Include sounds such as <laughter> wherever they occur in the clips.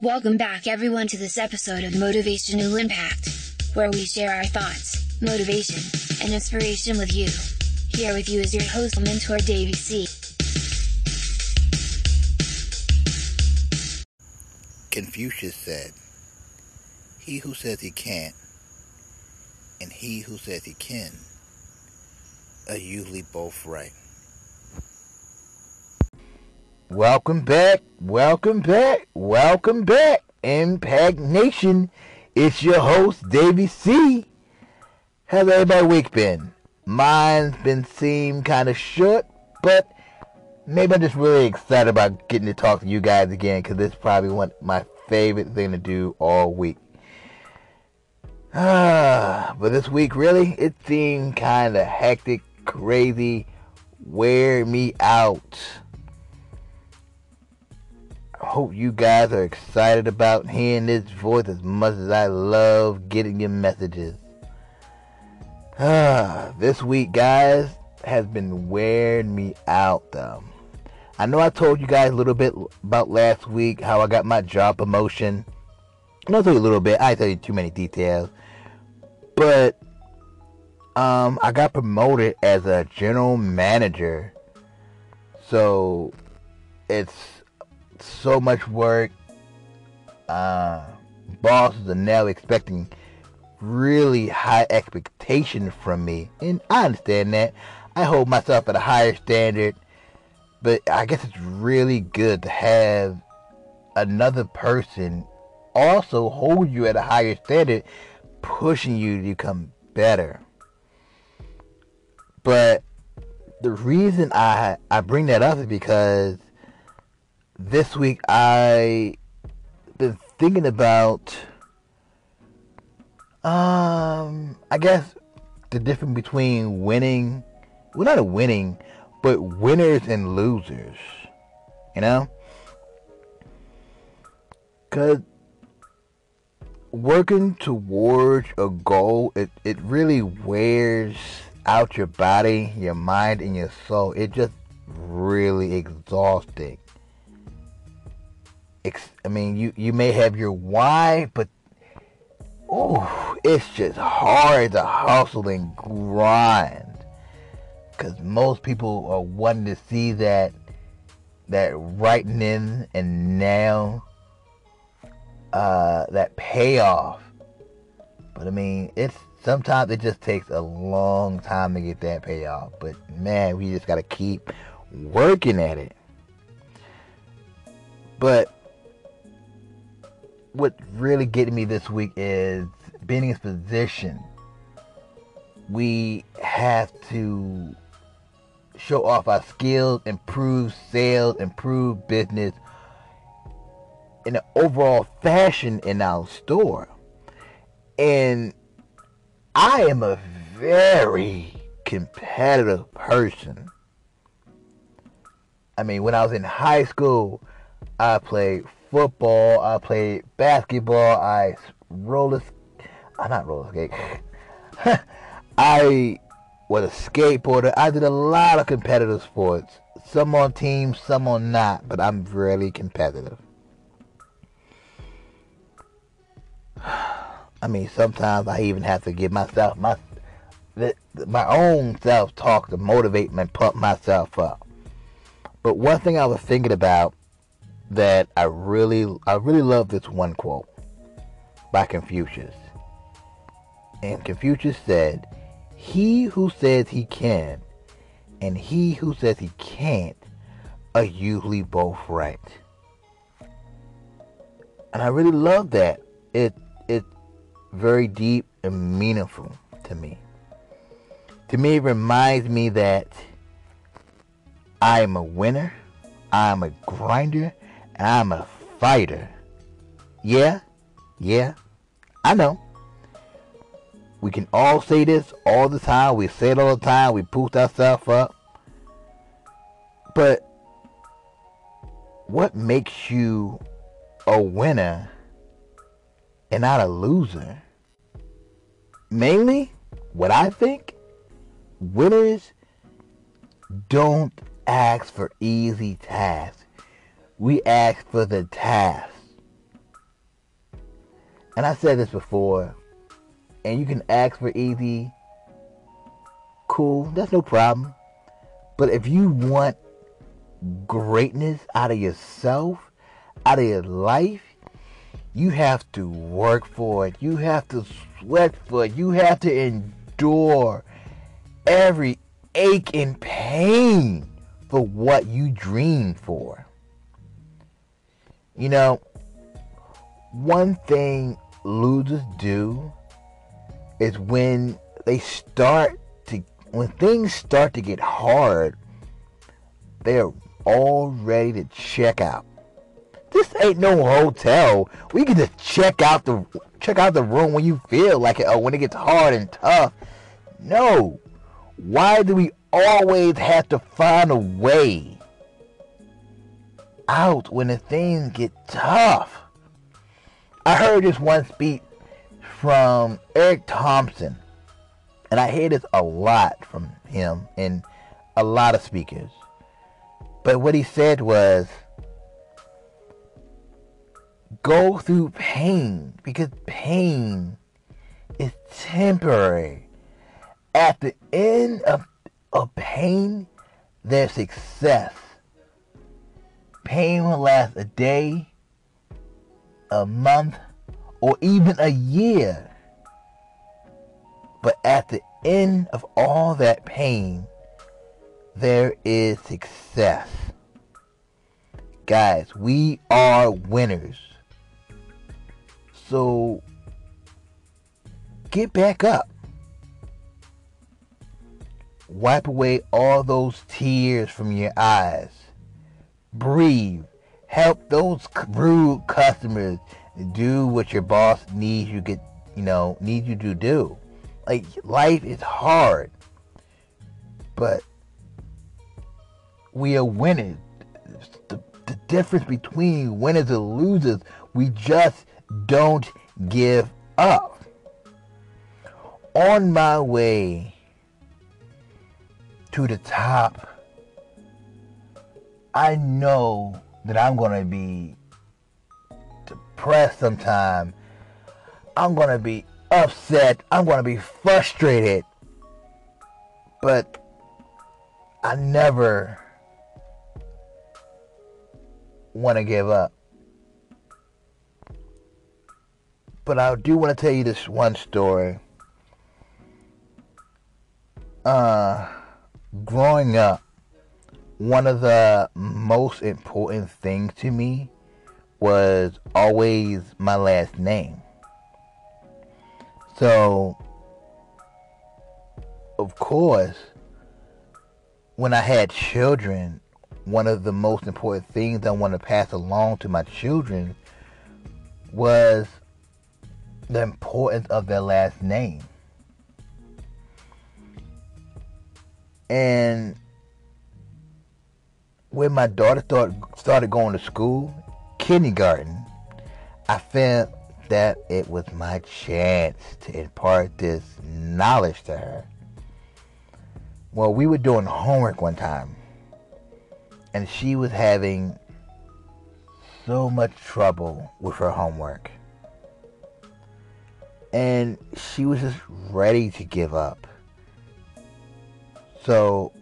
Welcome back, everyone, to this episode of Motivational Impact, where we share our thoughts, motivation, and inspiration with you. Here with you is your host, and mentor Davey C. Confucius said, He who says he can't and he who says he can are usually both right. Welcome back, welcome back, welcome back, Impact Nation. It's your host, Davey C. How's everybody week been? Mine's been seem kind of short, but maybe I'm just really excited about getting to talk to you guys again because this is probably one my favorite thing to do all week. Ah, <sighs> but this week really, it seemed kind of hectic, crazy, wear me out. Hope you guys are excited about hearing this voice as much as I love getting your messages. <sighs> This week, guys, has been wearing me out. though. I know I told you guys a little bit about last week how I got my job promotion. I'll you a little bit. I tell you too many details, but um, I got promoted as a general manager. So it's so much work. Uh, bosses are now expecting really high expectations from me, and I understand that. I hold myself at a higher standard, but I guess it's really good to have another person also hold you at a higher standard, pushing you to become better. But the reason I I bring that up is because this week I been thinking about um I guess the difference between winning well not a winning but winners and losers you know? Cuz working towards a goal it it really wears out your body your mind and your soul. It just really exhausting I mean, you you may have your why, but oh, it's just hard to hustle and grind. Cause most people are wanting to see that that right in and now uh, that payoff. But I mean, it's sometimes it just takes a long time to get that payoff. But man, we just gotta keep working at it. But what really getting me this week is being in this position. We have to show off our skills, improve sales, improve business in an overall fashion in our store. And I am a very competitive person. I mean, when I was in high school, I played football. I played basketball. I roller, I'm uh, not roller skate. <laughs> I was a skateboarder. I did a lot of competitive sports. Some on teams, some on not, but I'm really competitive. <sighs> I mean, sometimes I even have to give myself my my own self talk to motivate and pump myself up. But one thing I was thinking about that I really I really love this one quote by Confucius. And Confucius said, "He who says he can and he who says he can't are usually both right." And I really love that. It it's very deep and meaningful to me. To me, it reminds me that I am a winner, I am a grinder, I'm a fighter. Yeah, yeah, I know. We can all say this all the time. We say it all the time. We boost ourselves up. But what makes you a winner and not a loser? Mainly, what I think, winners don't ask for easy tasks we ask for the task. and I said this before, and you can ask for easy, cool, that's no problem. But if you want greatness out of yourself, out of your life, you have to work for it. You have to sweat for it. You have to endure every ache and pain for what you dream for. You know, one thing losers do is when they start to when things start to get hard, they're all ready to check out. This ain't no hotel. We can just check out the check out the room when you feel like it or when it gets hard and tough. No. Why do we always have to find a way out when the things get tough? I heard this one speech from Eric Thomas, and I hear this a lot from him and a lot of speakers. But what he said was, go through pain because pain is temporary. At the end of, of pain, there's success. Pain will last a day, a month, or even a year. But at the end of all that pain, there is success. Guys, we are winners. So get back up. Wipe away all those tears from your eyes. Breathe. Help those rude customers do what your boss needs you get, you know, needs you to do. Like life is hard, but we are winners. The, the difference between winners and losers, we just don't give up. On my way to the top, I know that I'm going to be depressed sometime. I'm going to be upset. I'm going to be frustrated. But I never want to give up. But I do want to tell you this one story. Uh, growing up, one of the most important things to me was always my last name. So, of course, when I had children, one of the most important things I want to pass along to my children was the importance of their last name. And when my daughter start, started going to school, kindergarten, I felt that it was my chance to impart this knowledge to her. Well, we were doing homework one time, and she was having so much trouble with her homework. And she was just ready to give up. So,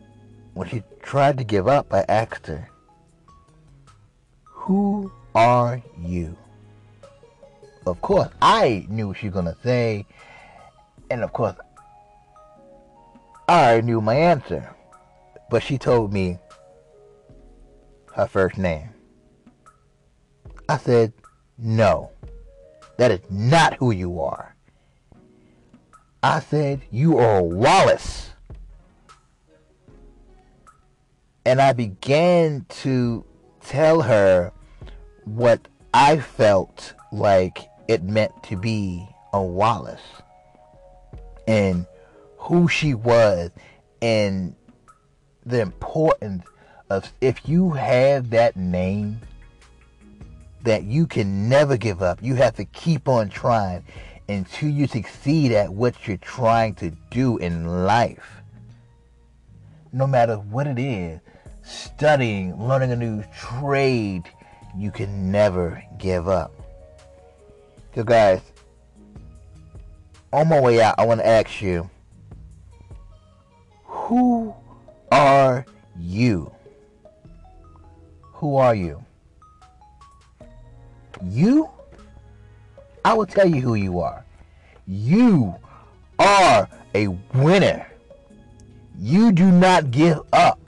when she tried to give up, I asked her, Who are you? Of course, I knew she was going to say. And of course, I knew my answer. But she told me her first name. I said, No, that is not who you are. I said, You are Wallace. And I began to tell her what I felt like it meant to be a Wallace and who she was and the importance of if you have that name that you can never give up. You have to keep on trying until you succeed at what you're trying to do in life. No matter what it is, studying, learning a new trade, you can never give up. So guys, on my way out, I want to ask you, who are you? Who are you? You? I will tell you who you are. You are a winner. You do not give up.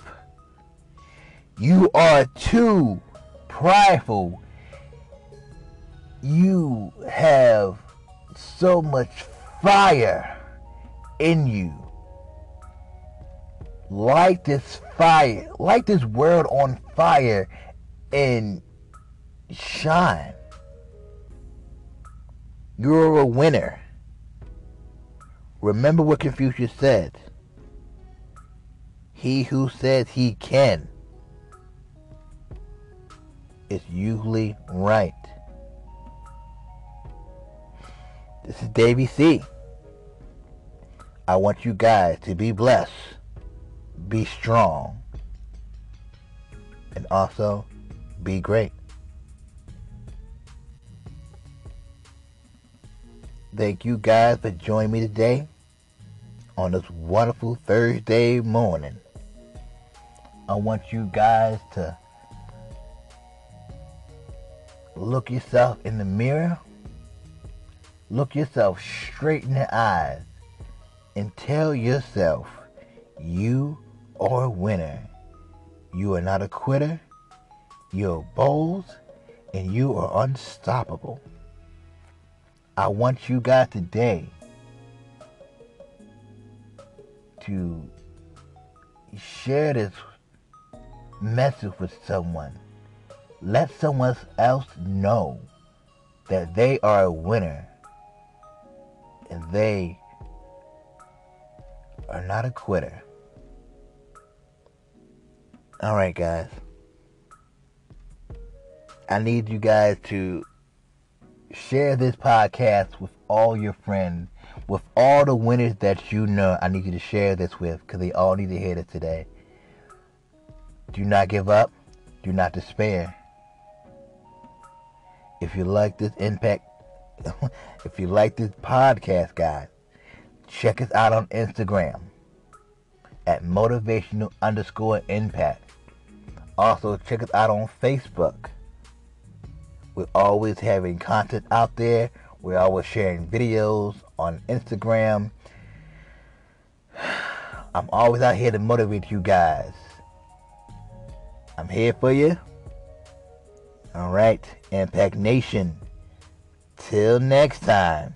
You are too prideful. You have so much fire in you. Light this fire, light this world on fire and shine. You're a winner. Remember what Confucius said. He who says he can is usually right. This is Davey C. I want you guys to be blessed, be strong, and also be great. Thank you guys for joining me today on this wonderful Thursday morning. I want you guys to look yourself in the mirror, look yourself straight in the eyes, and tell yourself you are a winner. You are not a quitter, you're bold, and you are unstoppable. I want you guys today to share this message with someone. Let someone else know that they are a winner and they are not a quitter. Alright, guys. I need you guys to share this podcast with all your friends, with all the winners that you know. I need you to share this with because they all need to hear this today. Do not give up. Do not despair. If you like this impact, <laughs> if you like this podcast, guys, check us out on Instagram at motivational underscore impact. Also, check us out on Facebook we're always having content out there. We're always sharing videos on Instagram. <sighs> I'm always out here to motivate you guys. I'm here for you. All right, Impact Nation. Till next time.